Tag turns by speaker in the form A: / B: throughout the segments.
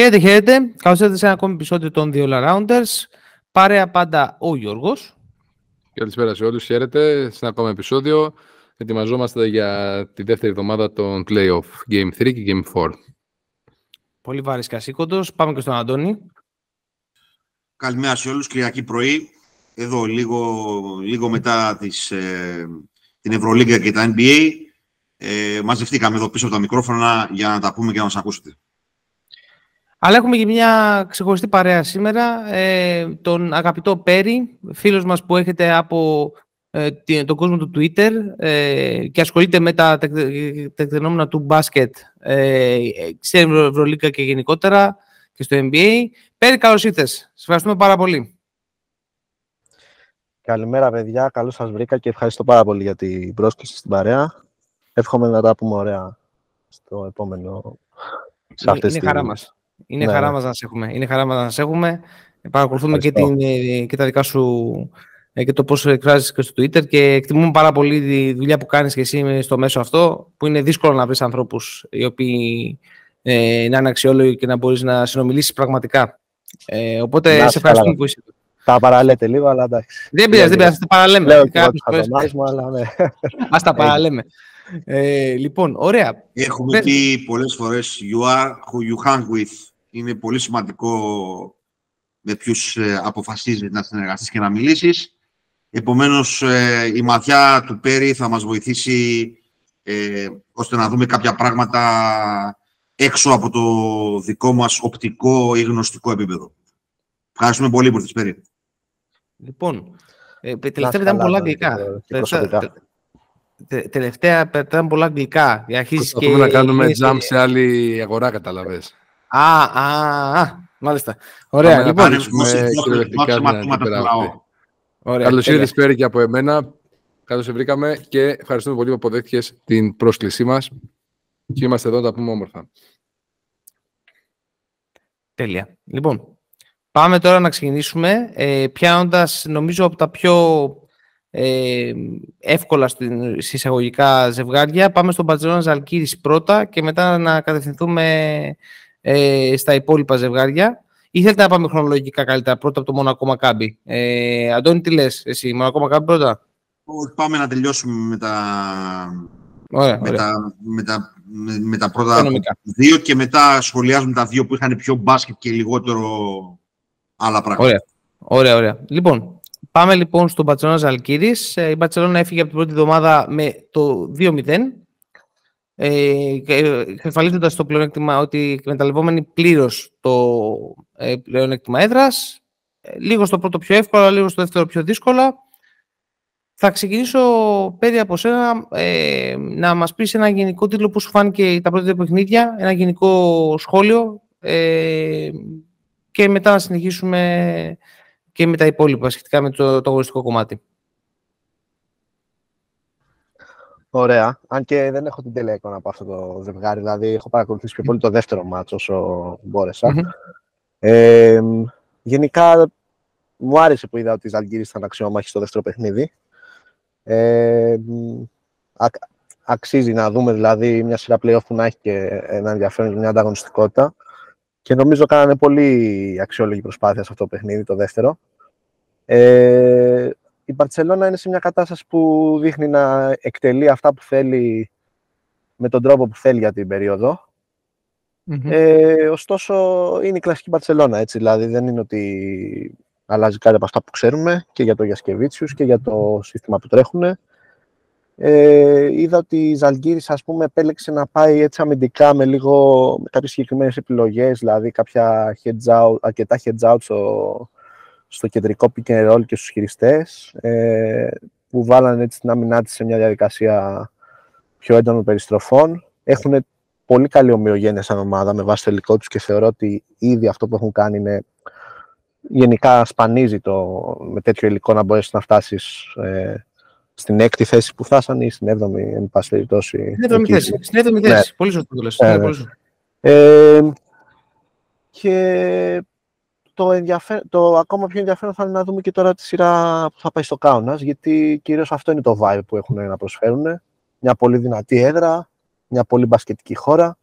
A: Χαίρετε, χαίρετε. Καλώς ήρθατε σε ένα ακόμη επεισόδιο των The All Arounders. Παρέα πάντα ο Γιώργος.
B: Καλησπέρα σε όλους. Χαίρετε. Σε ένα ακόμη επεισόδιο. Ετοιμαζόμαστε για τη δεύτερη εβδομάδα των Playoff Game 3 και Game 4.
A: Πολύ βάρη κασίκοντος. Πάμε και στον Αντώνη.
C: Καλημέρα σε όλους. Κυριακή πρωί. Εδώ λίγο, λίγο μετά τις, ε, την Ευρωλίγκα και τα NBA. Ε, μαζευτήκαμε εδώ πίσω από τα μικρόφωνα για να τα πούμε και να μας ακούσετε.
A: Αλλά έχουμε και μια ξεχωριστή παρέα σήμερα, ε, τον αγαπητό Πέρι, φίλος μας που έχετε από ε, τον κόσμο του Twitter ε, και ασχολείται με τα τεκτενόμενα του μπάσκετ ε, στην Ευρωλίγκα και γενικότερα και στο NBA. Πέρι, καλώς ήρθες. Σας ευχαριστούμε πάρα πολύ.
D: Καλημέρα, παιδιά. Καλώς σας βρήκα και ευχαριστώ πάρα πολύ για την πρόσκληση στην παρέα. Εύχομαι να τα πούμε ωραία στο επόμενο.
A: Σε είναι, είναι χαρά μας. Είναι ναι, χαρά ναι. μας να σε έχουμε. Είναι χαρά μας να σε έχουμε. Παρακολουθούμε και, την, ε, και τα δικά σου ε, και το πώς εκφράζεις και στο Twitter και εκτιμούμε πάρα πολύ τη δουλειά που κάνεις και εσύ στο μέσο αυτό που είναι δύσκολο να βρεις ανθρώπους οι οποίοι ε, να είναι αξιόλογοι και να μπορείς να συνομιλήσεις πραγματικά. Ε, οπότε να, σε ευχαριστούμε που είσαι
D: τα παραλέτε λίγο, αλλά εντάξει.
A: Δεν πειράζει, δεν πειράζει, τα παραλέμε.
D: Λέω και μου, αλλά ναι.
A: Ας τα παραλέμε. Ε, λοιπόν, ωραία.
C: Έχουμε πει πολλές φορές you are who you hang with. Είναι πολύ σημαντικό με ποιους ε, αποφασίζεις να συνεργαστείς και να μιλήσεις. Επομένως, ε, η ματιά του Πέρι θα μας βοηθήσει ε, ώστε να δούμε κάποια πράγματα έξω από το δικό μας οπτικό ή γνωστικό επίπεδο. Ευχαριστούμε πολύ που Πέρι.
A: Λοιπόν, ε, τελευταία ήταν πολλά αγγλικά. Τελευταία ήταν πολλά αγγλικά.
B: Προσπαθούμε να κάνουμε jump σε άλλη αγορά, καταλαβες.
A: Α, α, α, μάλιστα. Ωραία, λοιπόν.
B: Καλώς ήρθες Πέρι και από εμένα. Καλώς σε βρήκαμε και ευχαριστούμε πολύ που αποδέχτηκες την πρόσκλησή μας. Και είμαστε εδώ να τα πούμε όμορφα.
A: Τέλεια. Λοιπόν, Πάμε τώρα να ξεκινήσουμε, ε, πιάνοντας νομίζω από τα πιο ε, εύκολα στην, εισαγωγικά ζευγάρια. Πάμε στον Μπαρτζελόνα Ζαλκύρης πρώτα και μετά να κατευθυνθούμε ε, στα υπόλοιπα ζευγάρια. Ή θέλετε να πάμε χρονολογικά καλύτερα, πρώτα από το Μονακό Μακάμπι. Ε, Αντώνη, τι λες εσύ, Μονακό Μακάμπι πρώτα;
C: πάμε να τελειώσουμε με τα, ωραία, με, Τα, με, τα, με, τα πρώτα δύο και μετά σχολιάζουμε τα δύο που είχαν πιο μπάσκετ και λιγότερο άλλα πράγματα.
A: Ωραία. Ωραία, ωραία. Λοιπόν, πάμε λοιπόν στον Μπαρσελόνα Ζαλκύρη. Ε, η Μπαρσελόνα έφυγε από την πρώτη εβδομάδα με το 2-0. Ε, Εξασφαλίζοντας το πλεονέκτημα ότι εκμεταλλευόμενοι πλήρως το ε, πλεονέκτημα έδρας. Ε, λίγο στο πρώτο πιο εύκολο, λίγο στο δεύτερο πιο δύσκολα. Θα ξεκινήσω πέρι από σένα ε, να μας πεις ένα γενικό τίτλο που σου φάνηκε τα πρώτα παιχνίδια, ένα γενικό σχόλιο ε, και μετά να συνεχίσουμε και με τα υπόλοιπα σχετικά με το, το αγωνιστικό κομμάτι.
D: Ωραία. Αν και δεν έχω την τέλεια εικόνα από αυτό το ζευγάρι, δηλαδή έχω παρακολουθήσει πιο πολύ το δεύτερο μάτσο όσο Ε, γενικά μου άρεσε που είδα ότι η Ζαλγκύρη ήταν αξιόμαχη στο δεύτερο παιχνίδι. Ε, αξίζει να δούμε δηλαδή μια σειρά playoff που να έχει και ένα ενδιαφέρον μια ανταγωνιστικότητα. Και νομίζω κάνανε πολύ αξιόλογη προσπάθεια σε αυτό το παιχνίδι, το δεύτερο. Ε, η Μπαρτσελώνα είναι σε μια κατάσταση που δείχνει να εκτελεί αυτά που θέλει με τον τρόπο που θέλει για την περιοδο Ε, ωστόσο, είναι η κλασική Μπαρτσελώνα, έτσι, δηλαδή δεν είναι ότι αλλάζει κάτι από αυτά που ξέρουμε και για το Γιασκεβίτσιους και για το σύστημα που τρέχουν. Ε, είδα ότι η Ζαλγκύρης ας πούμε επέλεξε να πάει έτσι αμυντικά με λίγο με κάποιες συγκεκριμένες επιλογές, δηλαδή κάποια heads out, αρκετά heads out στο, στο κεντρικό pick and roll και στους χειριστές ε, που βάλανε έτσι την άμυνά της σε μια διαδικασία πιο έντονων περιστροφών. Έχουν πολύ καλή ομοιογένεια σαν ομάδα με βάση το υλικό τους και θεωρώ ότι ήδη αυτό που έχουν κάνει είναι γενικά σπανίζει το, με τέτοιο υλικό να μπορέσεις να φτάσεις ε, στην έκτη θέση που φτάσανε ή στην έβδομη, εν πάση περιπτώσει.
A: Στην έβδομη θέση. Στην έβδομη θέση. Ναι. Πολύ σωστό το λες.
D: Ναι, ναι. Ε, και το, ενδιαφέρον, το ακόμα πιο ενδιαφέρον θα είναι να δούμε και τώρα τη σειρά που θα πάει στο Κάουνας, γιατί κυρίως αυτό είναι το vibe που έχουν να προσφέρουν. Μια πολύ δυνατή έδρα, μια πολύ μπασκετική χώρα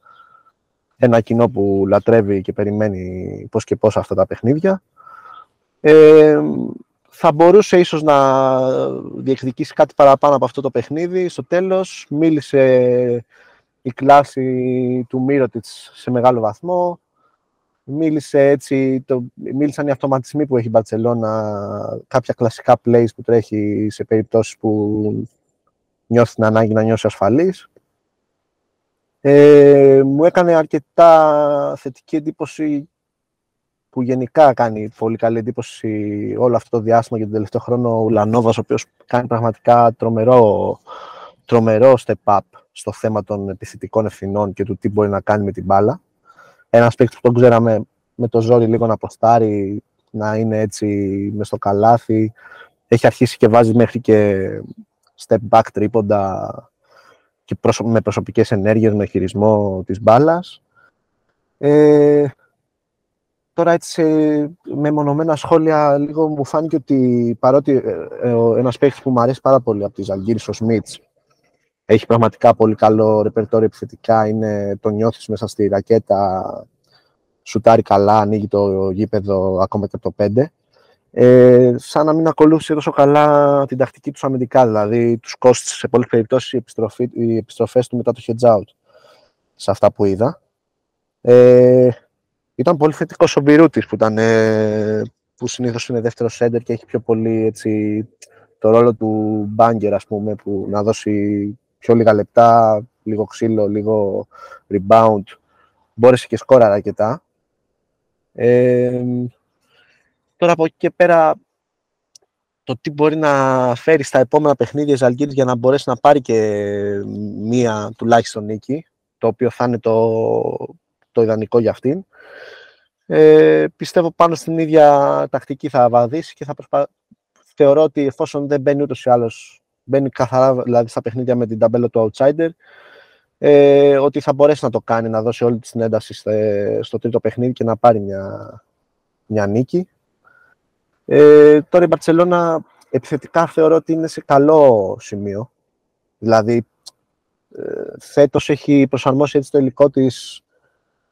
D: ένα κοινό που λατρεύει και περιμένει πώς και πώς αυτά τα παιχνίδια. Ε, θα μπορούσε ίσως να διεκδικήσει κάτι παραπάνω από αυτό το παιχνίδι. Στο τέλος μίλησε η κλάση του Μύρωτιτς σε μεγάλο βαθμό. Μίλησε έτσι, το, μίλησαν οι αυτοματισμοί που έχει η Μπαρτσελώνα, κάποια κλασικά plays που τρέχει σε περιπτώσεις που νιώθει την ανάγκη να νιώσει ασφαλής. Ε, μου έκανε αρκετά θετική εντύπωση που γενικά κάνει πολύ καλή εντύπωση όλο αυτό το διάστημα και τον τελευταίο χρόνο ο Λανόβας, ο οποίος κάνει πραγματικά τρομερό, τρομερό step up στο θέμα των επιθετικών ευθυνών και του τι μπορεί να κάνει με την μπάλα. Ένας παίκτης που τον ξέραμε με το ζόρι λίγο να ποστάρει, να είναι έτσι μες στο καλάθι. Έχει αρχίσει και βάζει μέχρι και step back τρίποντα και με προσωπικές ενέργειες, με χειρισμό της μπάλας. Ε, τώρα έτσι με μονομένα σχόλια λίγο μου φάνηκε ότι παρότι ε, ε, ένας παίκτης που μου αρέσει πάρα πολύ από τη Ζαλγκύρης, ο Σμίτς, έχει πραγματικά πολύ καλό ρεπερτόριο επιθετικά, είναι, το νιώθεις μέσα στη ρακέτα, σουτάρει καλά, ανοίγει το γήπεδο ακόμα και από το 5 ε, σαν να μην ακολούθησε τόσο καλά την τακτική τους αμυντικά. Δηλαδή, τους κόστησε σε πολλές περιπτώσεις οι, οι επιστροφές του μετά το hedge out σε αυτά που είδα. Ε, ήταν πολύ θετικός ο Μπιρούτης που, ήταν, ε, που συνήθως είναι δεύτερο σέντερ και έχει πιο πολύ έτσι, το ρόλο του μπάγκερ, ας πούμε, που να δώσει πιο λίγα λεπτά, λίγο ξύλο, λίγο rebound. Μπόρεσε και σκόρα αρκετά. Ε, Τώρα από εκεί και πέρα το τι μπορεί να φέρει στα επόμενα παιχνίδια η Ζαλγκύρης για να μπορέσει να πάρει και μία τουλάχιστον νίκη, το οποίο θα είναι το, το ιδανικό για αυτήν. Ε, πιστεύω πάνω στην ίδια τακτική θα βαδίσει και θα προσπα... θεωρώ ότι εφόσον δεν μπαίνει ούτως ή άλλως, μπαίνει καθαρά δηλαδή στα παιχνίδια με την ταμπέλα του outsider, ε, ότι θα μπορέσει να το κάνει, να δώσει όλη την ένταση στο τρίτο παιχνίδι και να πάρει μια, μια νίκη. Ε, τώρα η Μπαρτσελώνα επιθετικά θεωρώ ότι είναι σε καλό σημείο. Δηλαδή, ε, φέτος έχει προσαρμόσει έτσι το υλικό της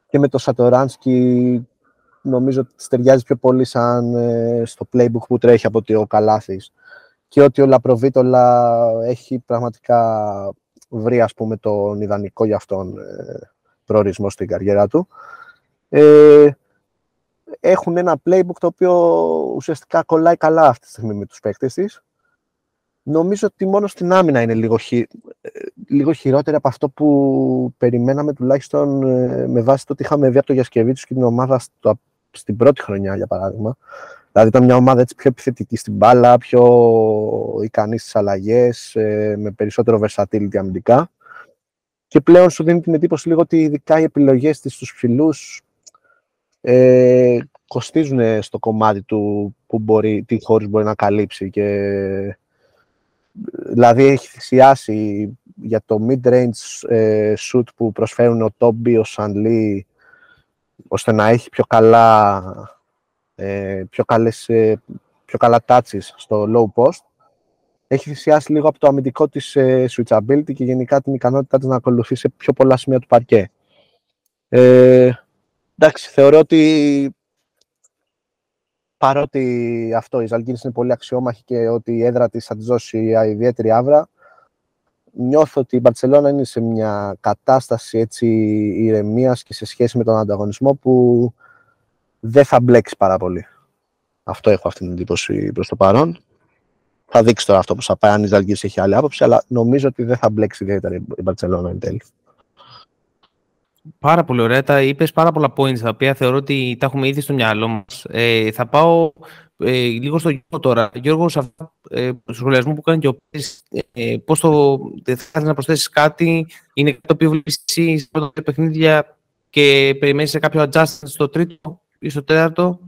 D: και με το Σατοράνσκι νομίζω ότι ταιριάζει πιο πολύ σαν ε, στο playbook που τρέχει από ότι ο Καλάθης και ότι ο Λαπροβίτολα έχει πραγματικά βρει ας πούμε τον ιδανικό για αυτόν ε, προορισμό στην καριέρα του. Ε, έχουν ένα playbook το οποίο ουσιαστικά κολλάει καλά αυτή τη στιγμή με τους παίκτες της. Νομίζω ότι μόνο στην άμυνα είναι λίγο, χει... λίγο χειρότερη από αυτό που περιμέναμε τουλάχιστον ε, με βάση το ότι είχαμε δει από το Γιασκεβίτσου και την ομάδα στο... στην πρώτη χρονιά, για παράδειγμα. Δηλαδή ήταν μια ομάδα έτσι πιο επιθετική στην μπάλα, πιο ικανής στις αλλαγές, ε, με περισσότερο versatility αμυντικά. Και πλέον σου δίνει την εντύπωση λίγο ότι ειδικά οι επιλογές της στους ψηλούς ε, κοστίζουν στο κομμάτι του που μπορεί, τι χώρες μπορεί να καλύψει και δηλαδή έχει θυσιάσει για το mid-range ε, shoot που προσφέρουν ο Τόμπι, ο Σανλί ώστε να έχει πιο καλά ε, πιο, καλές, ε, πιο καλά touches στο low post έχει θυσιάσει λίγο από το αμυντικό της ε, switchability και γενικά την ικανότητά της να ακολουθεί σε πιο πολλά σημεία του παρκέ. Ε, εντάξει, θεωρώ ότι παρότι αυτό η Ζαλγκίνης είναι πολύ αξιόμαχη και ότι η έδρα της θα της δώσει ιδιαίτερη άβρα, νιώθω ότι η Μπαρτσελώνα είναι σε μια κατάσταση έτσι ηρεμίας και σε σχέση με τον ανταγωνισμό που δεν θα μπλέξει πάρα πολύ. Αυτό έχω αυτή την εντύπωση προς το παρόν. Θα δείξει τώρα αυτό που θα πάει αν η Ζαλγκίνης έχει άλλη άποψη, αλλά νομίζω ότι δεν θα μπλέξει ιδιαίτερα η Μπαρτσελώνα εν τέλει.
A: Πάρα πολύ ωραία. Τα είπες πάρα πολλά points τα οποία θεωρώ ότι τα έχουμε ήδη στο μυαλό μας. Ε, θα πάω ε, λίγο στο Γιώργο τώρα. Γιώργο, σε αυτό ε, το σχολιασμό που κάνει και ο Πέτρης, ε, πώς το, θα να προσθέσεις κάτι, είναι κάτι το οποίο βλέπεις εσύ σε παιχνίδια και περιμένεις σε κάποιο adjustment στο τρίτο; Ή στο τέταρτο.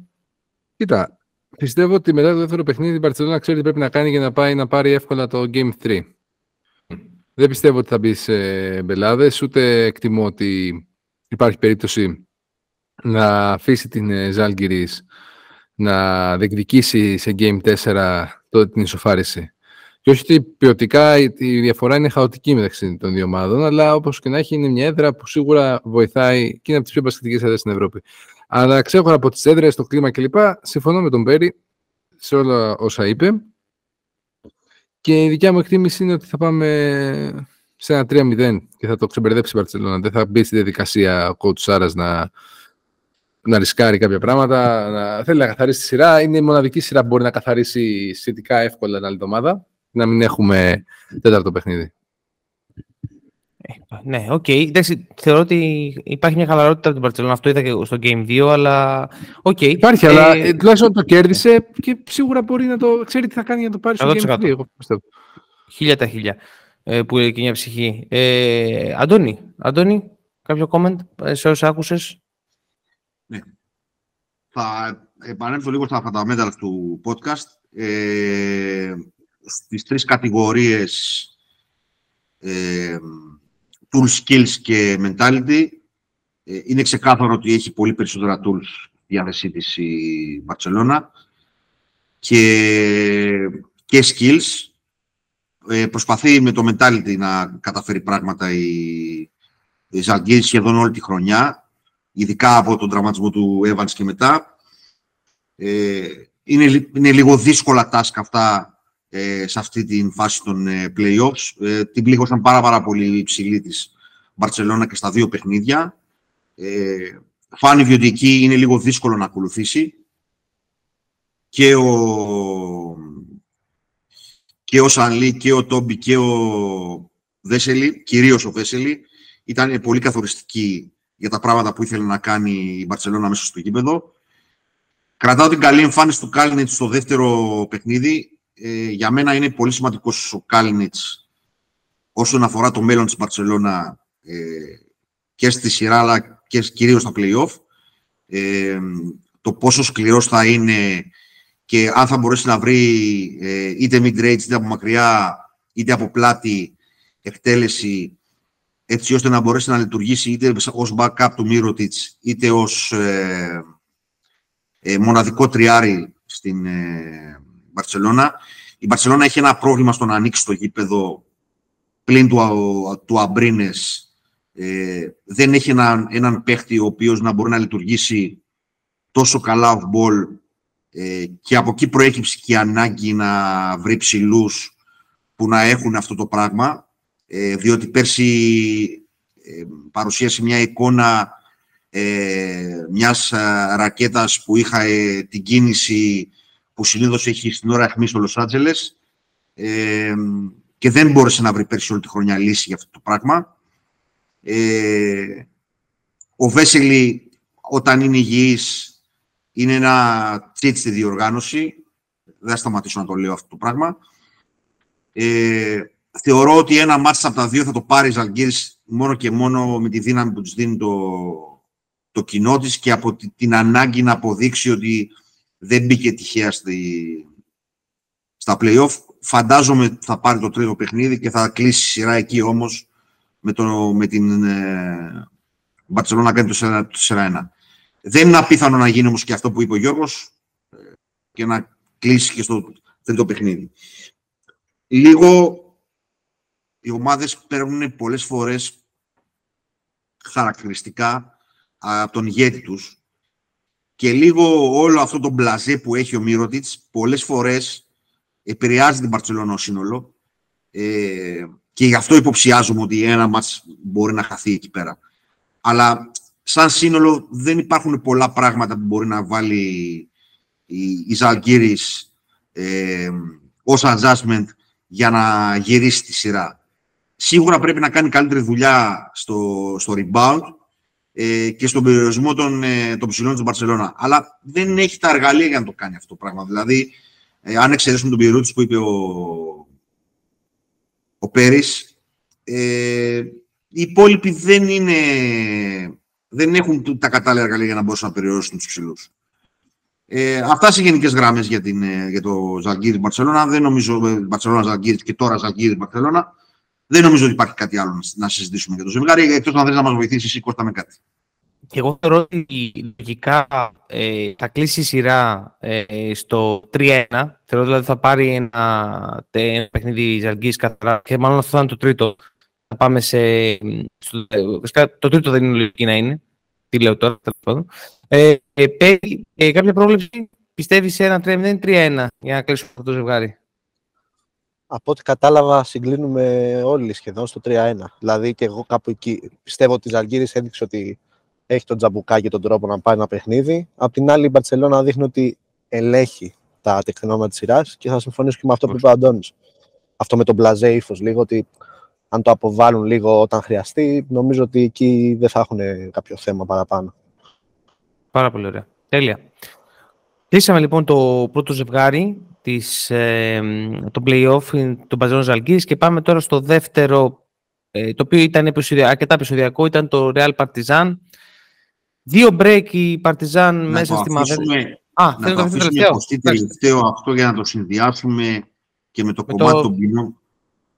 B: Κοίτα, πιστεύω ότι μετά το δεύτερο παιχνίδι η Barcelona ξέρει τι πρέπει να κάνει για να πάει να πάρει εύκολα το Game 3. Δεν πιστεύω ότι θα μπει σε μπελάδες, ούτε εκτιμώ ότι υπάρχει περίπτωση να αφήσει την Ζάλγκυρης να διεκδικήσει σε Game 4 τότε την ισοφάριση Και όχι ότι ποιοτικά η διαφορά είναι χαοτική μεταξύ των δύο ομάδων, αλλά όπως και να έχει, είναι μια έδρα που σίγουρα βοηθάει και είναι από τις πιο πασχετικές έδρες στην Ευρώπη. Αλλά ξέχωρα από τις έδρες, το κλίμα κλπ. Συμφωνώ με τον Πέρι σε όλα όσα είπε. Και η δικιά μου εκτίμηση είναι ότι θα πάμε σε ένα 3-0 και θα το ξεμπερδέψει η Μπαρσελόνα. Δεν θα μπει στη διαδικασία ο κότσου Σάρας να, να ρισκάρει κάποια πράγματα. Να... Θέλει να καθαρίσει τη σειρά. Είναι η μοναδική σειρά που μπορεί να καθαρίσει σχετικά εύκολα την άλλη εβδομάδα. Να μην έχουμε τέταρτο παιχνίδι.
A: Ε, ναι, οκ. Okay. θεωρώ ότι υπάρχει μια χαλαρότητα από την Barcelona. Αυτό είδα και στο Game 2, αλλά οκ. Okay.
B: Υπάρχει, ε, αλλά τουλάχιστον το κέρδισε και σίγουρα μπορεί να το ξέρει τι θα κάνει για να το πάρει στο Game 2. Εγώ πιστεύω.
A: Χίλια τα χίλια ε, που είναι και μια ψυχή. Ε, Αντώνη, Αντώνη, κάποιο comment ε, σε όσα άκουσες;
C: Ναι. Θα επανέλθω λίγο στα fundamentals του podcast. Ε, στις τρεις κατηγορίες ε, tool skills και mentality ε, είναι ξεκάθαρο ότι έχει πολύ περισσότερα tools διάθεσή της η Barcelona και, και skills ε, προσπαθεί με το mentality να καταφέρει πράγματα η, η σχεδόν όλη τη χρονιά, ειδικά από τον τραυματισμό του Evans και μετά. Ε, είναι, είναι λίγο δύσκολα task αυτά ε, σε αυτή τη φάση των ε, playoffs. Ε, την πλήγωσαν πάρα, πάρα πολύ υψηλή της Μπαρτσελώνα και στα δύο παιχνίδια. Ε, φάνηκε ότι εκεί είναι λίγο δύσκολο να ακολουθήσει. Και ο, και ο Σανλή και ο Τόμπι και ο Βέσελη, κυρίως ο Βέσελη, ήταν πολύ καθοριστική για τα πράγματα που ήθελε να κάνει η Μπαρτσελώνα μέσα στο γήπεδο. Κρατάω την καλή εμφάνιση του Κάλινιτς στο δεύτερο παιχνίδι. Ε, για μένα είναι πολύ σημαντικός ο Κάλινιτς όσον αφορά το μέλλον της Μπαρτσελώνα ε, και στη σειρά αλλά και κυρίως στα play-off. Ε, το πόσο σκληρός θα είναι και αν θα μπορέσει να βρει ε, είτε mid-range είτε από μακριά είτε από πλάτη εκτέλεση έτσι ώστε να μπορέσει να λειτουργήσει είτε ως backup του Mirotic είτε ως ε, ε, μοναδικό τριάρι στην ε, Μπαρτσελώνα. Η Μπαρτσελώνα έχει ένα πρόβλημα στο να ανοίξει το γήπεδο πλην του, του Αμπρίνες. Ε, δεν έχει έναν, έναν παίχτη ο οποίος να μπορεί να λειτουργήσει τόσο καλά off-ball ε, και από εκεί προέκυψε και η ανάγκη να βρει ψηλούς που να έχουν αυτό το πράγμα, ε, διότι πέρσι ε, παρουσίασε μια εικόνα ε, μιας ρακέτας που είχα την κίνηση που συνήθως έχει στην ώρα αιχμή στο Λος Άντζελες και δεν μπόρεσε να βρει πέρσι όλη τη χρονιά λύση για αυτό το πράγμα. ο Βέσελη, όταν είναι υγιής, είναι ένα τσίτ στη διοργάνωση. Δεν θα σταματήσω να το λέω αυτό το πράγμα. Ε, θεωρώ ότι ένα μάτς από τα δύο θα το πάρει Ζαλγκύρης μόνο και μόνο με τη δύναμη που της δίνει το, το κοινό της και από την ανάγκη να αποδείξει ότι δεν μπήκε τυχαία στη, στα play-off. Φαντάζομαι θα πάρει το τρίτο παιχνίδι και θα κλείσει η σειρά εκεί όμως με, το, με την ε, να κάνει το 4-1. Δεν είναι απίθανο να γίνει όμως και αυτό που είπε ο Γιώργος ε, και να κλείσει και στο τρίτο παιχνίδι. Λίγο οι ομάδες παίρνουν πολλές φορές χαρακτηριστικά από τον ηγέτη τους και λίγο όλο αυτό το μπλαζέ που έχει ο Μύρωτιτς πολλές φορές επηρεάζει την Παρτσελώνα σύνολο ε, και γι' αυτό υποψιάζομαι ότι ένα μάτς μπορεί να χαθεί εκεί πέρα. Αλλά σαν σύνολο δεν υπάρχουν πολλά πράγματα που μπορεί να βάλει η, η Ζαλγκύρης ε, ως adjustment για να γυρίσει τη σειρά. Σίγουρα πρέπει να κάνει καλύτερη δουλειά στο, στο rebound ε, και στον περιορισμό των, ε, των ψηλών της Μπαρσελώνα. Αλλά δεν έχει τα εργαλεία για να το κάνει αυτό το πράγμα. Δηλαδή, ε, αν εξαιρέσουμε τον περιορισμό που είπε ο, ο Πέρης, ε, οι υπόλοιποι δεν είναι δεν έχουν τα κατάλληλα εργαλεία για να μπορέσουν να περιορίσουν τους ψηλούς. Ε, αυτά σε γενικές γραμμές για, ε, για το Ζαλγκύρι Μπαρσελόνα. Δεν νομίζω, Μπαρσελόνα Ζαλγκύρι και τώρα Ζαλγκύρι Δεν νομίζω ότι υπάρχει κάτι άλλο να συζητήσουμε για το ζευγάρι, εκτός αν θέλει να μας βοηθήσεις ή Κώστα με κάτι.
A: και εγώ θεωρώ ότι λογικά ε, θα κλείσει η σειρά ε, στο 3-1. Θεωρώ δηλαδή θα πάρει ένα, ένα παιχνίδι Ζαλγκής καθαρά και μάλλον αυτό θα είναι το τρίτο. Θα πάμε σε... Στο, το τρίτο δεν είναι λογική να είναι. Τι λέω τώρα, ε, ε, ε, κάποια πρόβλεψη πιστεύεις σε ένα 3-0-3-1 για να κλείσουμε αυτό το ζευγάρι;
D: Από ό,τι κατάλαβα, συγκλίνουμε όλοι σχεδόν στο 3-1. Δηλαδή και εγώ κάπου εκεί πιστεύω ότι η Ζαλγκύρης έδειξε ότι έχει τον τζαμπουκάκι τον τρόπο να πάει ένα παιχνίδι. Απ' την άλλη, η Μπαρσελόνα δείχνει ότι ελέγχει τα τεκτενόμενα της σειράς και θα συμφωνήσω και με αυτό που είπε ο Αντώνης. Αυτό με τον μπλαζέ ύφος λίγο ότι αν το αποβάλουν λίγο όταν χρειαστεί, νομίζω ότι εκεί δεν θα έχουν κάποιο θέμα παραπάνω.
A: Πάρα πολύ ωραία. Τέλεια. Κλείσαμε λοιπόν το πρώτο ζευγάρι της, ε, το play-off των Παζιών Ζαλγκής και πάμε τώρα στο δεύτερο, ε, το οποίο ήταν αρκετά επεισοδιακό, ήταν το Real Partizan. Δύο break η Partizan μέσα στη Μαδέρα.
C: Α, να το αφήσουμε τελευταίο; τελευταίο αυτό για να το συνδυάσουμε και με το με κομμάτι το... των ποινών.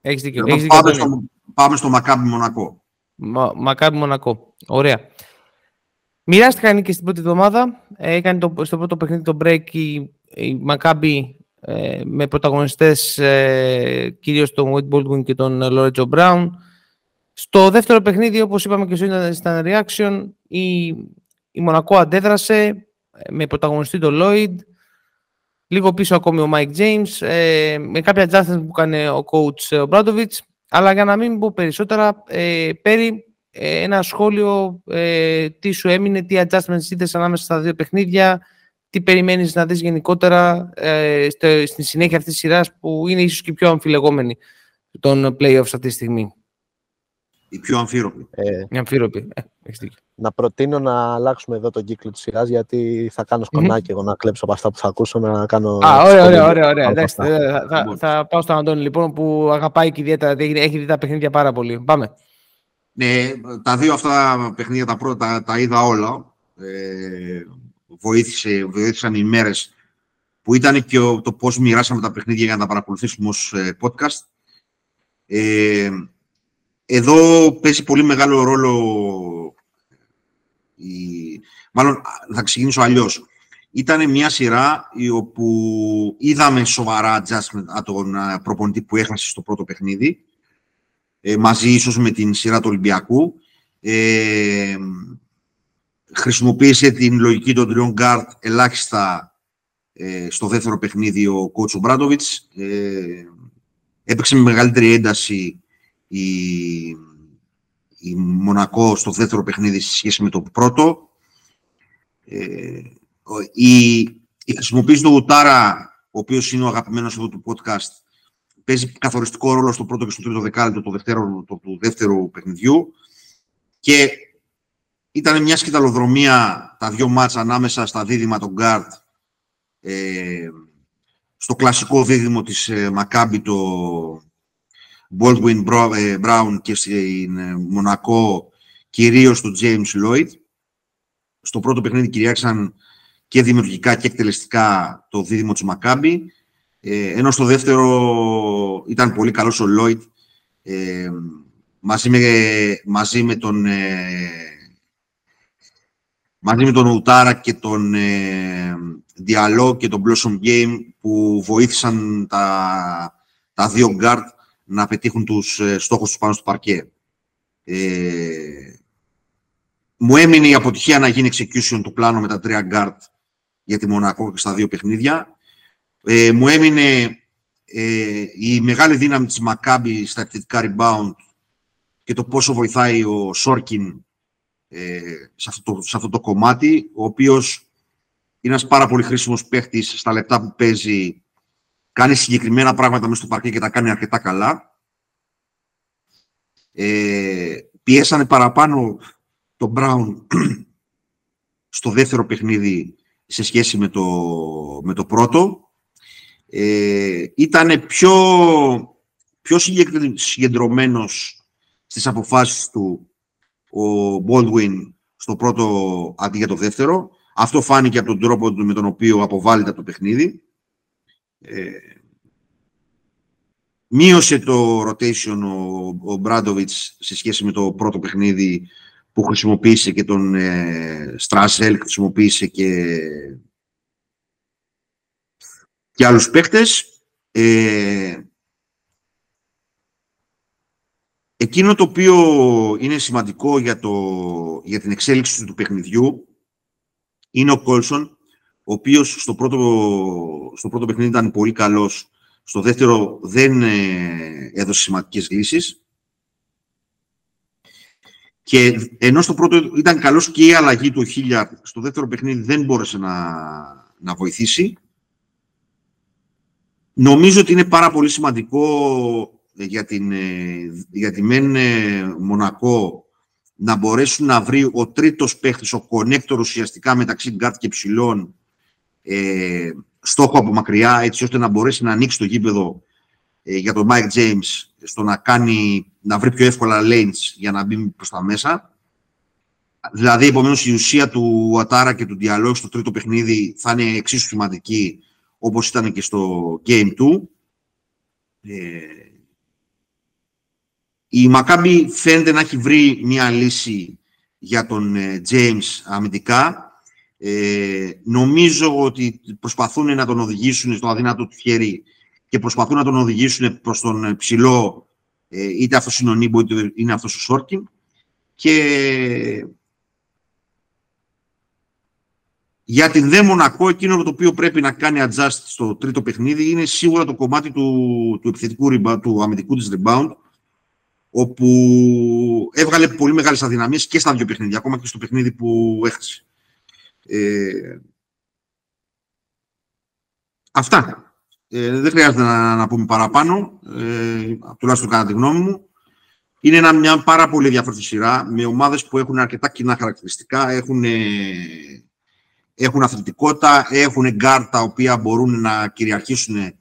A: Έχεις δίκιο.
C: Έχεις δίκιο πάμε, στο, πάμε στο Μακάμπι Μονακό.
A: Μα, Μακάμπι Μονακό. Ωραία. Μοιράστηκαν και στην πρώτη εβδομάδα. Έκανε το, στο πρώτο παιχνίδι το break η, η Μακάμπι ε, με πρωταγωνιστές ε, κυρίως τον Wade Baldwin και τον Lorenzo Brown. Στο δεύτερο παιχνίδι, όπως είπαμε και στο στα reaction, η, η Μονακό αντέδρασε ε, με πρωταγωνιστή τον Lloyd, λίγο πίσω ακόμη ο Mike James, ε, με κάποια adjustments που έκανε ο coach Obradovic, αλλά για να μην πω περισσότερα, ε, Πέρι, ε, ένα σχόλιο ε, τι σου έμεινε, τι adjustments είδες ανάμεσα στα δύο παιχνίδια, τι περιμένεις να δεις γενικότερα ε, στη συνέχεια αυτής της σειράς που είναι ίσως και πιο αμφιλεγόμενη των play-offs αυτή τη στιγμή;
C: Η πιο αμφίροπη.
A: Ε, η αμφίροπη. Ε,
D: να προτείνω να αλλάξουμε εδώ τον κύκλο της σειράς γιατί θα κάνω σκονάκι mm-hmm. εγώ να κλέψω από αυτά που θα ακούσω να κάνω...
A: Α, ωραία, ωραία, ωραία. ωραία. Εντάξει, θα, θα, θα, πάω στον Αντώνη λοιπόν που αγαπάει και ιδιαίτερα, έχει δει τα παιχνίδια πάρα πολύ. Πάμε.
C: Ναι, τα δύο αυτά παιχνίδια τα πρώτα τα, τα είδα όλα. Ε, βοήθησε, βοήθησαν οι μέρες που ήταν και το πώς μοιράσαμε τα παιχνίδια για να τα παρακολουθήσουμε ως ε, podcast. Ε, εδώ παίζει πολύ μεγάλο ρόλο, η... μάλλον θα ξεκινήσω αλλιώς. Ήταν μια σειρά η όπου είδαμε σοβαρά adjustment από τον προπονητή που έχασε στο πρώτο παιχνίδι, ε, μαζί ίσως με την σειρά του Ολυμπιακού. Ε, χρησιμοποίησε την λογική των τριών γκάρτ ελάχιστα ε, στο δεύτερο παιχνίδι ο κόουτς Ομπράντοβιτς. Ε, έπαιξε με μεγαλύτερη ένταση η, η Μονακό στο δεύτερο παιχνίδι σε σχέση με το πρώτο. Ε, η, η χρησιμοποίηση του Ουτάρα, ο οποίος είναι ο αγαπημένος εδώ του podcast, παίζει καθοριστικό ρόλο στο πρώτο και στο τρίτο δεκάλεπτο του δεύτερου, το, του δεύτερου παιχνιδιού και ήταν μια σκηταλοδρομία τα δύο μάτς ανάμεσα στα δίδυμα των Γκάρτ ε, στο κλασικό δίδυμο της ε, Μακάμπη το Baldwin ε, Brown και στην ε, Μονακό κυρίως το James Lloyd. Στο πρώτο παιχνίδι κυριάξαν και δημιουργικά και εκτελεστικά το δίδυμο της Μακάμπη. Ε, ενώ στο δεύτερο ήταν πολύ καλός ο Lloyd ε, μαζί, με, μαζί με τον μαζί με τον Ουτάρα και τον ε, Dialog και τον Blossom Game που βοήθησαν τα, τα δύο guard να πετύχουν τους ε, στόχους τους πάνω στο παρκέ. Ε, μου έμεινε η αποτυχία να γίνει execution του πλάνου με τα τρία guard για τη Μονακό και στα δύο παιχνίδια. Ε, μου έμεινε ε, η μεγάλη δύναμη της Maccabi στα επιθετικά rebound και το πόσο βοηθάει ο Σόρκιν ε, σε, αυτό το, σε αυτό το κομμάτι, ο οποίος είναι ένας πάρα πολύ χρήσιμος παίχτης στα λεπτά που παίζει, κάνει συγκεκριμένα πράγματα μέσα στο παρκέ και τα κάνει αρκετά καλά. Ε, πιέσανε παραπάνω τον Μπράουν στο δεύτερο παιχνίδι σε σχέση με το, με το πρώτο. Ε, ήταν πιο, πιο συγκεντρωμένος στις αποφάσεις του ο Baldwin στο πρώτο αντί για το δεύτερο. Αυτό φάνηκε από τον τρόπο με τον οποίο αποβάλλεται το παιχνίδι. Ε, μείωσε το rotation ο, ο Μπράντοβιτς σε σχέση με το πρώτο παιχνίδι που που χρησιμοποίησε και τον ε, Στράσελ, χρησιμοποίησε και, και άλλους παίχτες. Ε, εκείνο το οποίο είναι σημαντικό για, το, για την εξέλιξη του παιχνιδιού είναι ο Κόλσον, ο οποίος στο πρώτο, στο πρώτο παιχνίδι ήταν πολύ καλός, στο δεύτερο δεν ε, έδωσε σημαντικές λύσεις. Και ενώ στο πρώτο ήταν καλός και η αλλαγή του Χίλιαρντ, στο δεύτερο παιχνίδι δεν μπόρεσε να, να βοηθήσει. Νομίζω ότι είναι πάρα πολύ σημαντικό για, την, ε, για τη ΜΕΝ ε, Μονακό να μπορέσουν να βρει ο τρίτος παίχτης, ο connector ουσιαστικά μεταξύ γκάρτ και ψηλών, ε, στο σουτ από μακριά, έτσι ώστε να μπορέσει να ανοίξει το γήπεδο ε, για τον Mike James στο να, κάνει, να βρει πιο εύκολα lanes για να μπει προς τα μέσα. Δηλαδή, επομένως, η ουσία του Ατάρα και του διαλόγου στο τρίτο παιχνίδι θα είναι εξίσου σημαντική όπως ήταν και στο Game 2. Ε, η Μακάμπη φαίνεται να έχει βρει μια λύση για τον ε, James αμυντικά. Ε, νομίζω ότι προσπαθούν να τον οδηγήσουν στο αδύνατο του χέρι και προσπαθούν να τον οδηγήσουν προς τον ε, ψηλό, ε, είτε αυτός είναι ο Νίμπο, είτε είναι αυτός ο Σόρκιν. Και για την δε Μονακό, εκείνο το οποίο πρέπει να κάνει adjust στο τρίτο παιχνίδι είναι σίγουρα το κομμάτι του, του επιθετικού του αμυντικού της rebound, όπου έβγαλε πολύ μεγάλες αδυναμίες και στα δύο παιχνίδια, ακόμα και στο παιχνίδι που έχασε. Ε, αυτά. Ε, δεν χρειάζεται να, να πούμε παραπάνω, ε, τουλάχιστον κατά τη γνώμη μου. Είναι ένα, μια πάρα πολύ διαφορετική σειρά, με ομάδες που έχουν αρκετά κοινά χαρακτηριστικά, έχουν, ε, έχουν αθλητικότητα, έχουν γκάρ τα οποία μπορούν να κυριαρχήσουν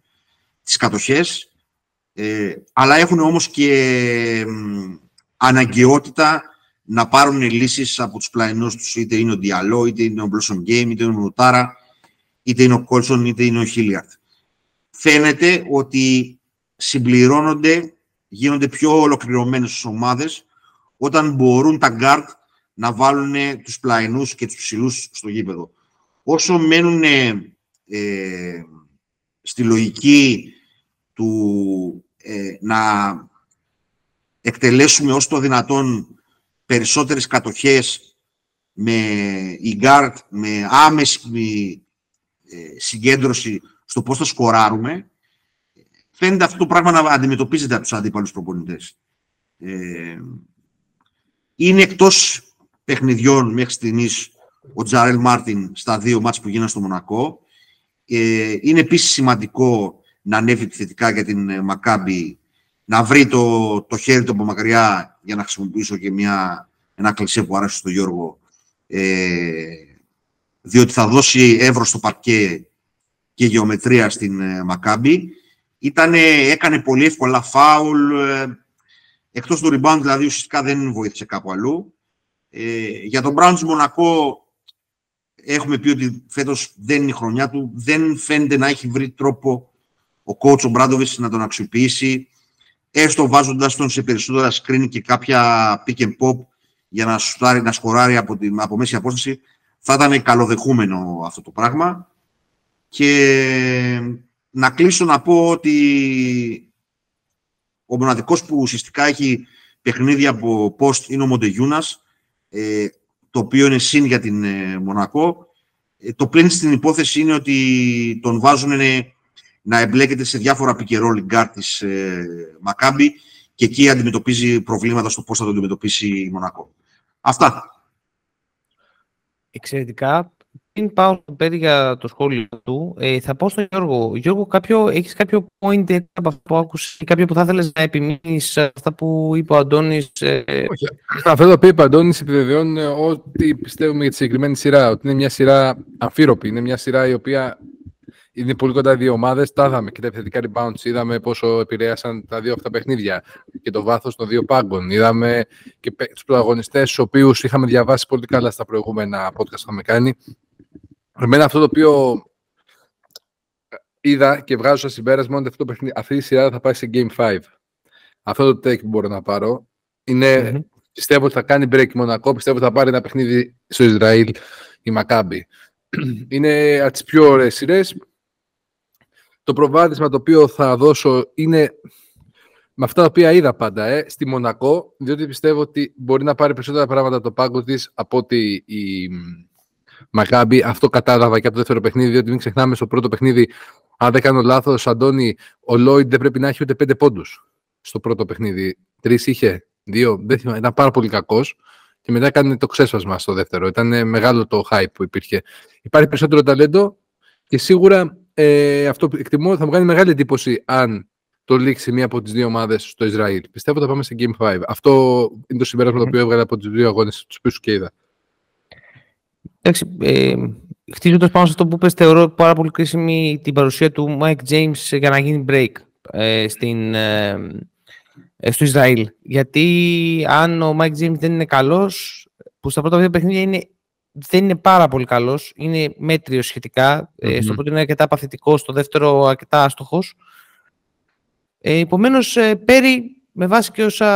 C: τις κατοχές, ε, αλλά έχουν όμως και αναγκαιότητα να πάρουν λύσεις από τους πλαϊνούς τους, είτε είναι ο Διαλό, είτε είναι ο Blossomgame, είτε είναι ο Ουτάρα, είτε είναι ο Κόλσον, είτε είναι ο Χίλιαρντ. Φαίνεται ότι συμπληρώνονται, γίνονται πιο ολοκληρωμένες στις ομάδες, όταν μπορούν τα γκάρτ να βάλουν τους πλαϊνούς και τους ψηλούς στο γήπεδο. Όσο μένουν ε, στη λογική του ε, να εκτελέσουμε όσο το δυνατόν περισσότερες κατοχές με γκαρντ, με άμεση ε, συγκέντρωση στο πώς θα σκοράρουμε, φαίνεται αυτό το πράγμα να αντιμετωπίζεται από τους αντίπαλους προπονητές. Ε, είναι εκτός παιχνιδιών μέχρι στιγμής ο Τζαρέλ Μάρτιν στα δύο μάτς που γίνανε στο Μονακό. Ε, είναι επίσης σημαντικό να ανέβει επιθετικά για την ε, Μακάμπι, να βρει το, το χέρι του από μακριά για να χρησιμοποιήσω και μια, ένα κλεισέ που άρεσε στον Γιώργο, ε, διότι θα δώσει εύρος στο παρκέ και γεωμετρία στην ε, Μακάμπη. Ήτανε, έκανε πολύ εύκολα φάουλ, ε, εκτός του rebound δηλαδή ουσιαστικά δεν βοήθησε κάπου αλλού. Ε, για τον Brown Μονακό έχουμε πει ότι φέτος δεν είναι η χρονιά του, δεν φαίνεται να έχει βρει τρόπο ο coach ο Μπράντοβιτς να τον αξιοποιήσει, έστω βάζοντας τον σε περισσότερα screen και κάποια pick and pop για να, σουτάρει, να σκοράρει από, την, από μέση απόσταση, θα ήταν καλοδεχούμενο αυτό το πράγμα. Και να κλείσω να πω ότι ο μοναδικός που ουσιαστικά έχει παιχνίδια από post είναι ο Μοντεγιούνας, ε, το οποίο είναι συν για την ε, Μονακό. Ε, το πλήν στην υπόθεση είναι ότι τον βάζουν να εμπλέκεται σε διάφορα pick and roll guard της ε, Μακάμπι και εκεί αντιμετωπίζει προβλήματα στο πώς θα το αντιμετωπίσει η Μονακό. Αυτά.
A: Εξαιρετικά. Πριν πάω στο παιδί για το σχόλιο του, ε, θα πω στον Γιώργο. Γιώργο, κάποιο, έχεις κάποιο point από αυτό που άκουσες ή κάποιο που θα ήθελες να επιμείνεις σε αυτά που είπε ο Αντώνης. Ε...
B: Όχι. Αυτό που είπε ο Αντώνης επιβεβαιώνει ό,τι πιστεύουμε για τη συγκεκριμένη σειρά, ότι είναι μια σειρά αμφίρροπη, είναι μια σειρά η οποία είναι πολύ κοντά οι δύο ομάδες. Τα είδαμε και τα επιθετικά rebounds. Είδαμε πόσο επηρέασαν τα δύο αυτά παιχνίδια και το βάθος των δύο πάγκων. Είδαμε και τους πρωταγωνιστές, τους οποίους είχαμε διαβάσει πολύ καλά στα προηγούμενα podcast που είχαμε κάνει. Εμένα αυτό το οποίο είδα και βγάζω σαν συμπέρασμα ότι αυτό το παιχνίδι, αυτή η σειρά θα πάει σε Game 5. Αυτό το take που μπορώ να πάρω είναι Πιστεύω ότι θα κάνει break Μονακό, πιστεύω ότι θα πάρει ένα παιχνίδι στο Ισραήλ η Μακάμπη. Είναι από τις πιο ωραίες σειρές. Το προβάδισμα το οποίο θα δώσω είναι με αυτά τα οποία είδα πάντα ε, στη Μονακό, διότι πιστεύω ότι μπορεί να πάρει περισσότερα πράγματα από το πάγκο της από ότι η Μακάμπη. Αυτό κατάλαβα και από το δεύτερο παιχνίδι, διότι μην ξεχνάμε στο πρώτο παιχνίδι, αν δεν κάνω λάθος, Αντώνη, ο Λόιντ δεν πρέπει να έχει ούτε πέντε πόντους στο πρώτο παιχνίδι. Τρεις είχε, δύο, δεν θυμάμαι, ήταν πάρα πολύ κακός. Και μετά έκανε το ξέσπασμα στο δεύτερο. Ήταν μεγάλο το hype που υπήρχε. Υπάρχει περισσότερο ταλέντο και σίγουρα ε, αυτό εκτιμώ θα μου κάνει μεγάλη εντύπωση αν το λήξει μία από τις δύο ομάδες στο Ισραήλ. Πιστεύω ότι θα πάμε σε Game 5. Αυτό είναι το συμπέρασμα το οποίο έβγαλε από τους δύο αγώνες τους οποίους και είδα.
A: Εντάξει, ε, χτίζοντας πάνω σε αυτό που είπες, θεωρώ πάρα πολύ κρίσιμη την παρουσία του Mike James για να γίνει break ε, στην, ε, ε, στο Ισραήλ. Γιατί αν ο Mike James δεν είναι καλός, που στα πρώτα δύο παιχνίδια είναι, δεν είναι πάρα πολύ καλός, είναι μέτριο σχετικά. Mm-hmm. στο πρώτο είναι αρκετά παθητικός, στο δεύτερο αρκετά άστοχος. Ε, Επομένως, ε, Πέρι, με βάση και όσα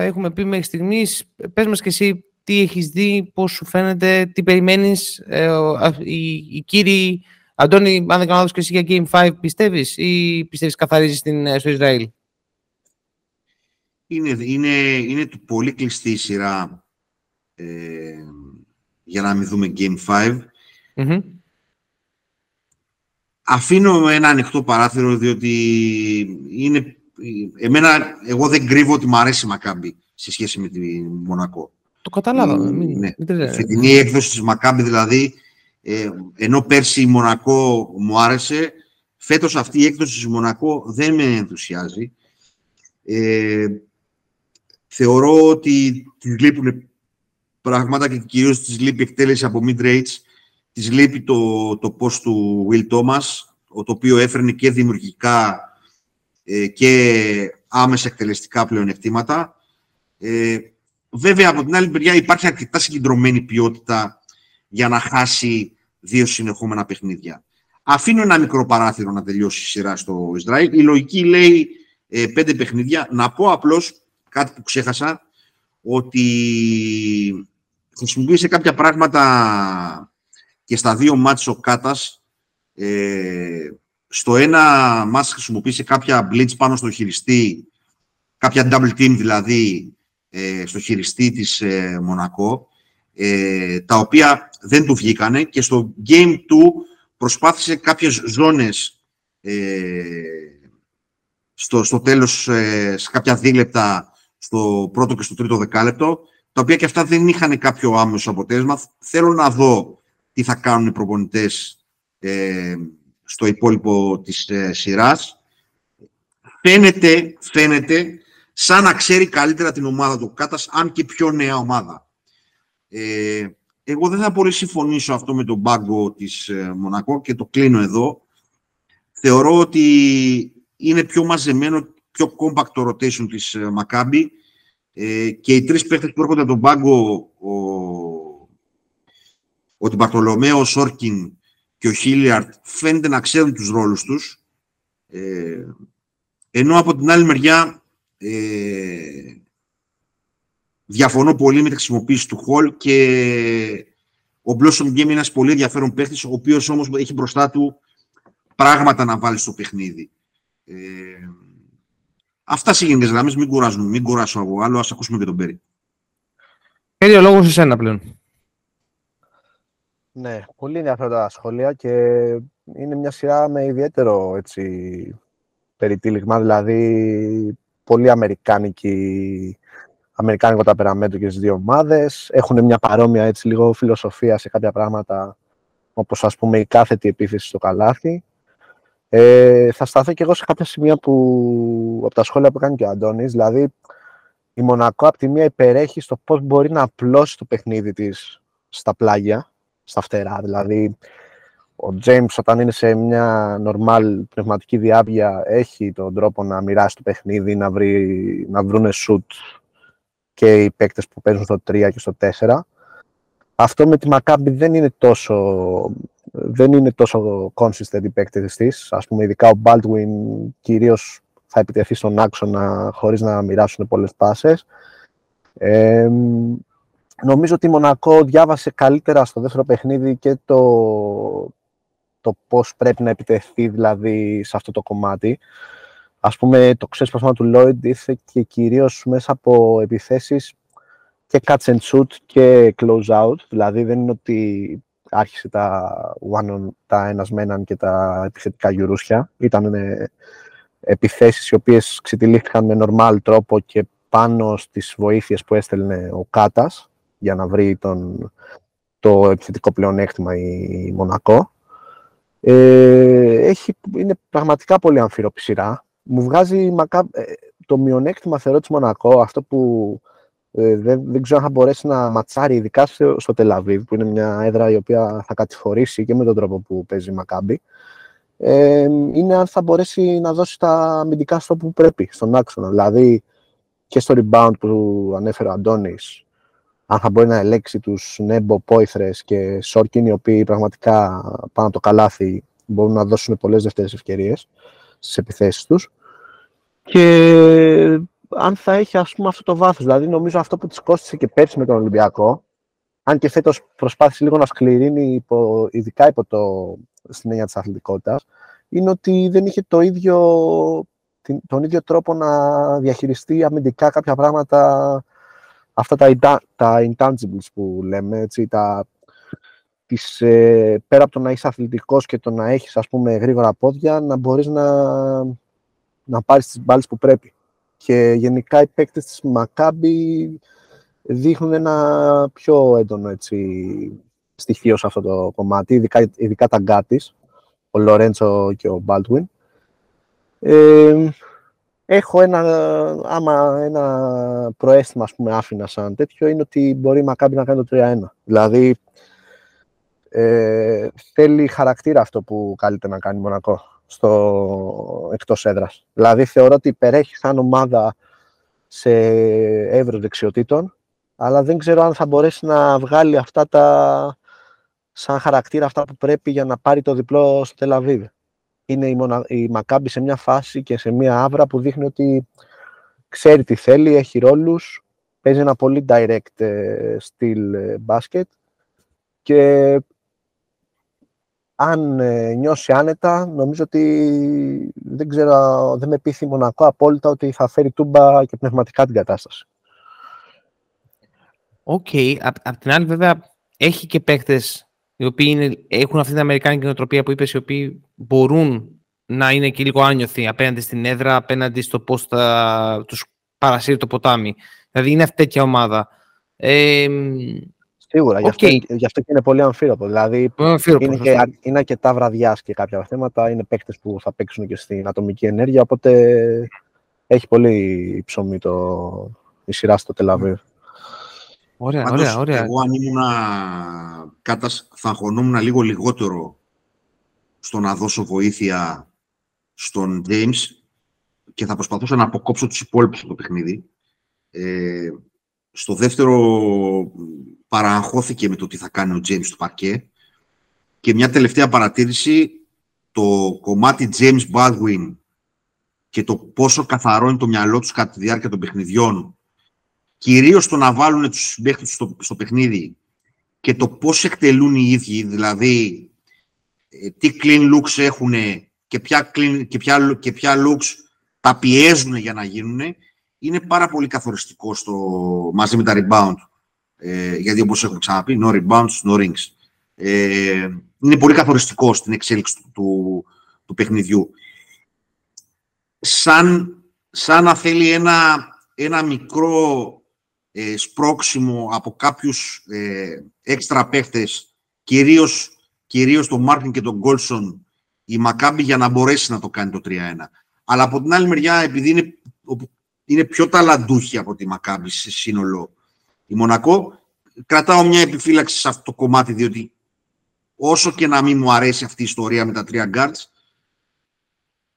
A: έχουμε πει μέχρι στιγμής, πες μας και εσύ τι έχεις δει, πώς σου φαίνεται, τι περιμένεις. Ε, οι, οι κύριοι, Αντώνη, αν δεν κάνω λάθος και εσύ για Game 5, πιστεύεις ή πιστεύεις καθαρίζεις στο Ισραήλ;
C: Είναι, είναι, είναι πολύ κλειστή η σειρά ε, για να μην δούμε Game 5. mm Αφήνω ένα ανοιχτό παράθυρο, διότι είναι, εμένα, εγώ δεν κρύβω ότι μου αρέσει η Μακάμπη σε σχέση με τη Μονακό.
A: Το καταλάβαμε.
C: Μην, ναι. Η φετινή έκδοση της Μακάμπη, δηλαδή, ε, ενώ πέρσι η Μονακό μου άρεσε, φέτος αυτή η έκδοση της Μονακό δεν με ενθουσιάζει. Ε, θεωρώ ότι τη λείπουν πράγματα και κυρίως της λείπει εκτέλεση από mid-range Της λείπει το, το post του Will Thomas, το οποίο έφερνε και δημιουργικά ε, και άμεσα εκτελεστικά πλεονεκτήματα. Ε, βέβαια, από την άλλη μεριά υπάρχει αρκετά συγκεντρωμένη ποιότητα για να χάσει δύο συνεχόμενα παιχνίδια. Αφήνω ένα μικρό παράθυρο να τελειώσει η σειρά στο Ισραήλ. Η λογική λέει ε, πέντε παιχνίδια. Να πω απλώς κάτι που ξέχασα, ότι χρησιμοποίησε κάποια πράγματα και στα δύο μάτς ο Κάτας ε, στο ένα μάτς χρησιμοποίησε κάποια blitz πάνω στο χειριστή, κάποια double team δηλαδή ε, στο χειριστή της ε, Μονακό, ε, τα οποία δεν του βγήκανε και στο game του προσπάθησε κάποιες ζώνες στο, στο τέλος, σε κάποια δίλεπτα στο πρώτο και στο τρίτο δεκάλεπτο, τα οποία και αυτά δεν είχαν κάποιο άμεσο αποτέλεσμα. Θέλω να δω τι θα κάνουν οι προπονητές ε, στο υπόλοιπο της ε, σειράς. Φαίνεται, φαίνεται σαν να ξέρει καλύτερα την ομάδα του Κάτας, αν και πιο νέα ομάδα. Ε, εγώ δεν θα πολύ συμφωνήσω αυτό με τον μπάγκο της ε, Μονακό και το κλείνω εδώ. Θεωρώ ότι είναι πιο μαζεμένο, πιο compact το rotation της ε, Μακάμπη ε, και οι τρεις παίχτες που έρχονται από τον μπάγκο, ο ότι Μπαρτολομέο, ο Σόρκιν και ο Χίλιαρτ φαίνεται να ξέρουν τους ρόλους τους. Ε, ενώ από την άλλη μεριά ε, διαφωνώ πολύ με τη χρησιμοποίηση του Χολ και ο Blossom Game είναι ένας πολύ ενδιαφέρον παίχτης, ο οποίος όμως έχει μπροστά του πράγματα να βάλει στο παιχνίδι. Ε, αυτά σε γενικές γραμμές, μην κουράζουμε, μην κουράσω εγώ άλλο, ας ακούσουμε και τον Πέρι.
A: Πέρι, ο λόγος σε σένα πλέον.
D: Ναι, πολύ ενδιαφέροντα τα σχόλια και είναι μια σειρά με ιδιαίτερο έτσι, περιτύλιγμα, δηλαδή πολύ αμερικάνικη, αμερικάνικο ταπεραμέντο και στις δύο ομάδες. Έχουν μια παρόμοια έτσι, λίγο φιλοσοφία σε κάποια πράγματα, όπως ας πούμε η κάθετη επίθεση στο καλάθι. Ε, θα σταθώ και εγώ σε κάποια σημεία που, από τα σχόλια που κάνει και ο Αντώνης, δηλαδή η Μονακό από τη μία υπερέχει στο πώς μπορεί να απλώσει το παιχνίδι της στα πλάγια, στα φτερά. Δηλαδή, ο James όταν είναι σε μια normal πνευματική διάβια έχει τον τρόπο να μοιράσει το παιχνίδι, να, βρει, να βρούνε shoot και οι παίκτες που παίζουν στο 3 και στο 4. Αυτό με τη Maccabi δεν είναι τόσο, δεν είναι τόσο consistent οι παίκτες της. Ας πούμε, ειδικά ο Baldwin κυρίως θα επιτεθεί στον άξονα χωρίς να μοιράσουν πολλές πάσες. Ε, νομίζω ότι η Μονακό διάβασε καλύτερα στο δεύτερο παιχνίδι και το, το πώς πρέπει να επιτεθεί δηλαδή σε αυτό το κομμάτι. Ας πούμε, το ξέσπασμα του Lloyd ήρθε και κυρίως μέσα από επιθέσεις και catch and shoot και close out. Δηλαδή δεν είναι ότι άρχισε τα, one on, τα ένας με έναν και τα επιθετικά γιουρούσια. Ήταν επιθέσεις οι οποίες ξετυλίχθηκαν με normal τρόπο και πάνω στις βοήθειες που έστελνε ο Κάτας για να βρει τον, το επιθετικό πλεονέκτημα η Μονακό. Ε, έχει, είναι πραγματικά πολύ αμφίροπη σειρά. Μου βγάζει μακά, ε, το μειονέκτημα θεωρώ της Μονακό, αυτό που ε, δεν, δεν ξέρω αν θα μπορέσει να ματσάρει, ειδικά στο, στο Τελαβίβ, που είναι μια έδρα η οποία θα κατηφορήσει και με τον τρόπο που παίζει η Μακάμπη, ε, είναι αν θα μπορέσει να δώσει τα αμυντικά στο που πρέπει, στον άξονα. Δηλαδή και στο rebound που ανέφερε ο Αντώνης, αν θα μπορεί να ελέξει τους Νέμπο, Πόηθρες και Σόρκιν, οι οποίοι πραγματικά πάνω το καλάθι μπορούν να δώσουν πολλές δεύτερες ευκαιρίες στις επιθέσεις τους. Και αν θα έχει ας πούμε αυτό το βάθος, δηλαδή νομίζω αυτό που της κόστησε και πέρσι με τον Ολυμπιακό, αν και φέτος προσπάθησε λίγο να σκληρύνει, υπό, ειδικά υπό το, στην έννοια της αθλητικότητας, είναι ότι δεν είχε το ίδιο, τον ίδιο τρόπο να διαχειριστεί αμυντικά κάποια πράγματα αυτά τα, τα intangibles που λέμε, έτσι, τα, τις, ε, πέρα από το να είσαι αθλητικός και το να έχεις ας πούμε γρήγορα πόδια, να μπορείς να, να πάρεις τις μπάλες που πρέπει. Και γενικά οι παίκτες της Μακάμπη δείχνουν ένα πιο έντονο έτσι, στοιχείο σε αυτό το κομμάτι, ειδικά, ειδικά τα γκάτις, ο Λορέντσο και ο Μπάλτουιν. Ε, έχω ένα, άμα ένα προέστημα, ας πούμε, άφηνα σαν τέτοιο, είναι ότι μπορεί η Μακάμπη να κάνει το 3-1. Δηλαδή, ε, θέλει χαρακτήρα αυτό που καλείται να κάνει Μονακό στο εκτός έδρας. Δηλαδή, θεωρώ ότι υπερέχει σαν ομάδα σε εύρος δεξιοτήτων, αλλά δεν ξέρω αν θα μπορέσει να βγάλει αυτά τα σαν χαρακτήρα αυτά που πρέπει για να πάρει το διπλό στο Τελαβίβ είναι η, μονα... η Μακάμπη σε μια φάση και σε μια άβρα που δείχνει ότι ξέρει τι θέλει, έχει ρόλους, παίζει ένα πολύ direct ε, στυλ ε, μπάσκετ και αν ε, νιώσει άνετα, νομίζω ότι δεν ξέρω, δεν με πείθει Μονακό απόλυτα ότι θα φέρει τούμπα και πνευματικά την κατάσταση.
A: Οκ. Okay. Απ' την άλλη βέβαια έχει και παίκτες οι οποίοι είναι, έχουν αυτή την Αμερικάνικη νοοτροπία που είπες, οι οποίοι μπορούν να είναι και λίγο ανίωθοι απέναντι στην έδρα, απέναντι στο πώς θα τους παρασύρει το ποτάμι. Δηλαδή είναι αυτή τέτοια ομάδα. Ε,
D: Σίγουρα, okay. γι, αυτό, γι' αυτό και είναι πολύ αμφίρροπο. Δηλαδή είναι, και, είναι αρκετά βραδιά και κάποια θέματα. Είναι παίκτες που θα παίξουν και στην ατομική ενέργεια. Οπότε έχει πολύ ψωμί το, η σειρά στο Τελαβίβ.
A: Ωραία, Πάντως, ωραία, ωραία.
C: Εγώ αν ήμουν κάτας, θα αγχωνόμουν λίγο λιγότερο στο να δώσω βοήθεια στον James και θα προσπαθούσα να αποκόψω τους υπόλοιπους στο παιχνίδι. Ε, στο δεύτερο παραγχώθηκε με το τι θα κάνει ο James στο παρκέ. Και μια τελευταία παρατήρηση, το κομμάτι James Baldwin και το πόσο καθαρό είναι το μυαλό τους κατά τη διάρκεια των παιχνιδιών κυρίως το να βάλουν τους συμπαίχτες στο, στο παιχνίδι και το πώς εκτελούν οι ίδιοι, δηλαδή ε, τι clean looks έχουν και ποια, clean, και ποια, και ποια looks τα πιέζουν για να γίνουν, είναι πάρα πολύ καθοριστικό στο, μαζί με τα rebound. Ε, γιατί όπως έχουμε ξαναπεί, no rebounds, no rings. Ε, είναι πολύ καθοριστικό στην εξέλιξη του, του, του παιχνιδιού. Σαν, σαν να θέλει ένα, ένα μικρό ε, σπρώξιμο από κάποιους ε, έξτρα παίχτες, κυρίως, κυρίως τον Μάρτιν και τον Γκόλσον, η Μακάμπη για να μπορέσει να το κάνει το 3-1. Αλλά από την άλλη μεριά, επειδή είναι, είναι πιο ταλαντούχη από τη Μακάμπη σε σύνολο η Μονακό, κρατάω μια επιφύλαξη σε αυτό το κομμάτι, διότι όσο και να μην μου αρέσει αυτή η ιστορία με τα τρία guards,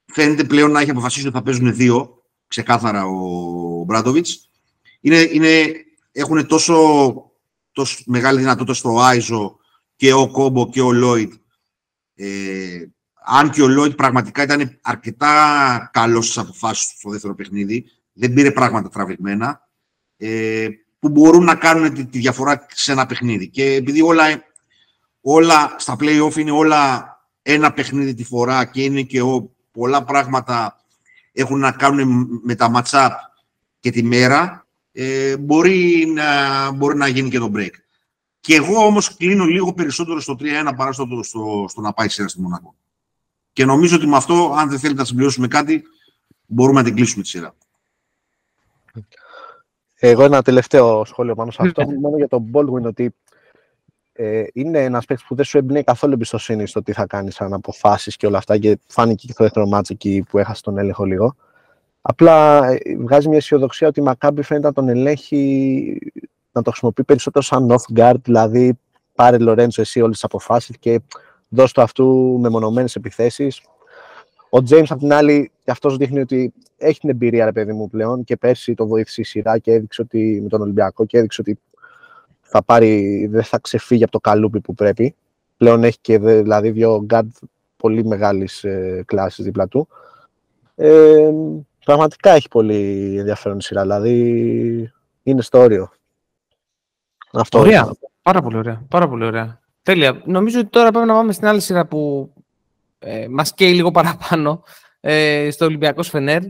C: φαίνεται πλέον να έχει αποφασίσει ότι θα παίζουν δύο, ξεκάθαρα ο Μπράντοβιτς, είναι, είναι, έχουν τόσο, τόσο μεγάλη δυνατότητα στο Άιζο και ο Κόμπο και ο Λόιτ. Ε, αν και ο Λόιτ πραγματικά ήταν αρκετά καλός στις αποφάσεις του στο δεύτερο παιχνίδι, δεν πήρε πράγματα τραβηγμένα. Ε, που μπορούν να κάνουν τη, τη διαφορά σε ένα παιχνίδι. Και επειδή όλα, όλα στα play-off είναι όλα ένα παιχνίδι τη φορά και είναι και ο, πολλά πράγματα έχουν να κάνουν με τα match-up και τη μέρα, ε, μπορεί, να, μπορεί να γίνει και το break. Και εγώ όμως κλείνω λίγο περισσότερο στο 3-1 παρά στο, στο, στο να πάει σειρά στη Μονακό. Και νομίζω ότι με αυτό, αν δεν θέλετε να συμπληρώσουμε κάτι, μπορούμε να την κλείσουμε τη σειρά.
D: Εγώ ένα τελευταίο σχόλιο πάνω σε αυτό, μόνο για τον Baldwin, ότι ε, είναι ένας παίκτης που δεν σου έμπαινε καθόλου εμπιστοσύνη στο τι θα κάνεις σαν αποφάσεις και όλα αυτά. Και φάνηκε και το δεύτερο μάτσο εκεί που έχασε τον έλεγχο λίγο. Απλά ε, βγάζει μια αισιοδοξία ότι η Μακάμπη φαίνεται να τον ελέγχει, να το χρησιμοποιεί περισσότερο σαν off guard, δηλαδή πάρε Λορέντζο εσύ όλες τις αποφάσεις και δώσ' του αυτού μεμονωμένες επιθέσεις. Ο James, απ' την άλλη, και αυτός δείχνει ότι έχει την εμπειρία, ρε παιδί μου, πλέον και πέρσι το βοήθησε η σειρά και έδειξε ότι με τον Ολυμπιακό και έδειξε ότι θα πάρει, δεν θα ξεφύγει από το καλούπι που πρέπει. Πλέον έχει και δηλαδή δύο γκαρντ πολύ μεγάλης ε, κλάσης δίπλα του. Ε, πραγματικά έχει πολύ ενδιαφέρον η σειρά, δηλαδή είναι στο όριο.
A: Αυτό ωραία. Πάρα πολύ ωραία. Πάρα πολύ ωραία. Τέλεια. Νομίζω ότι τώρα πρέπει να πάμε στην άλλη σειρά που ε, μας καίει λίγο παραπάνω ε, στο Ολυμπιακός Φενέρ.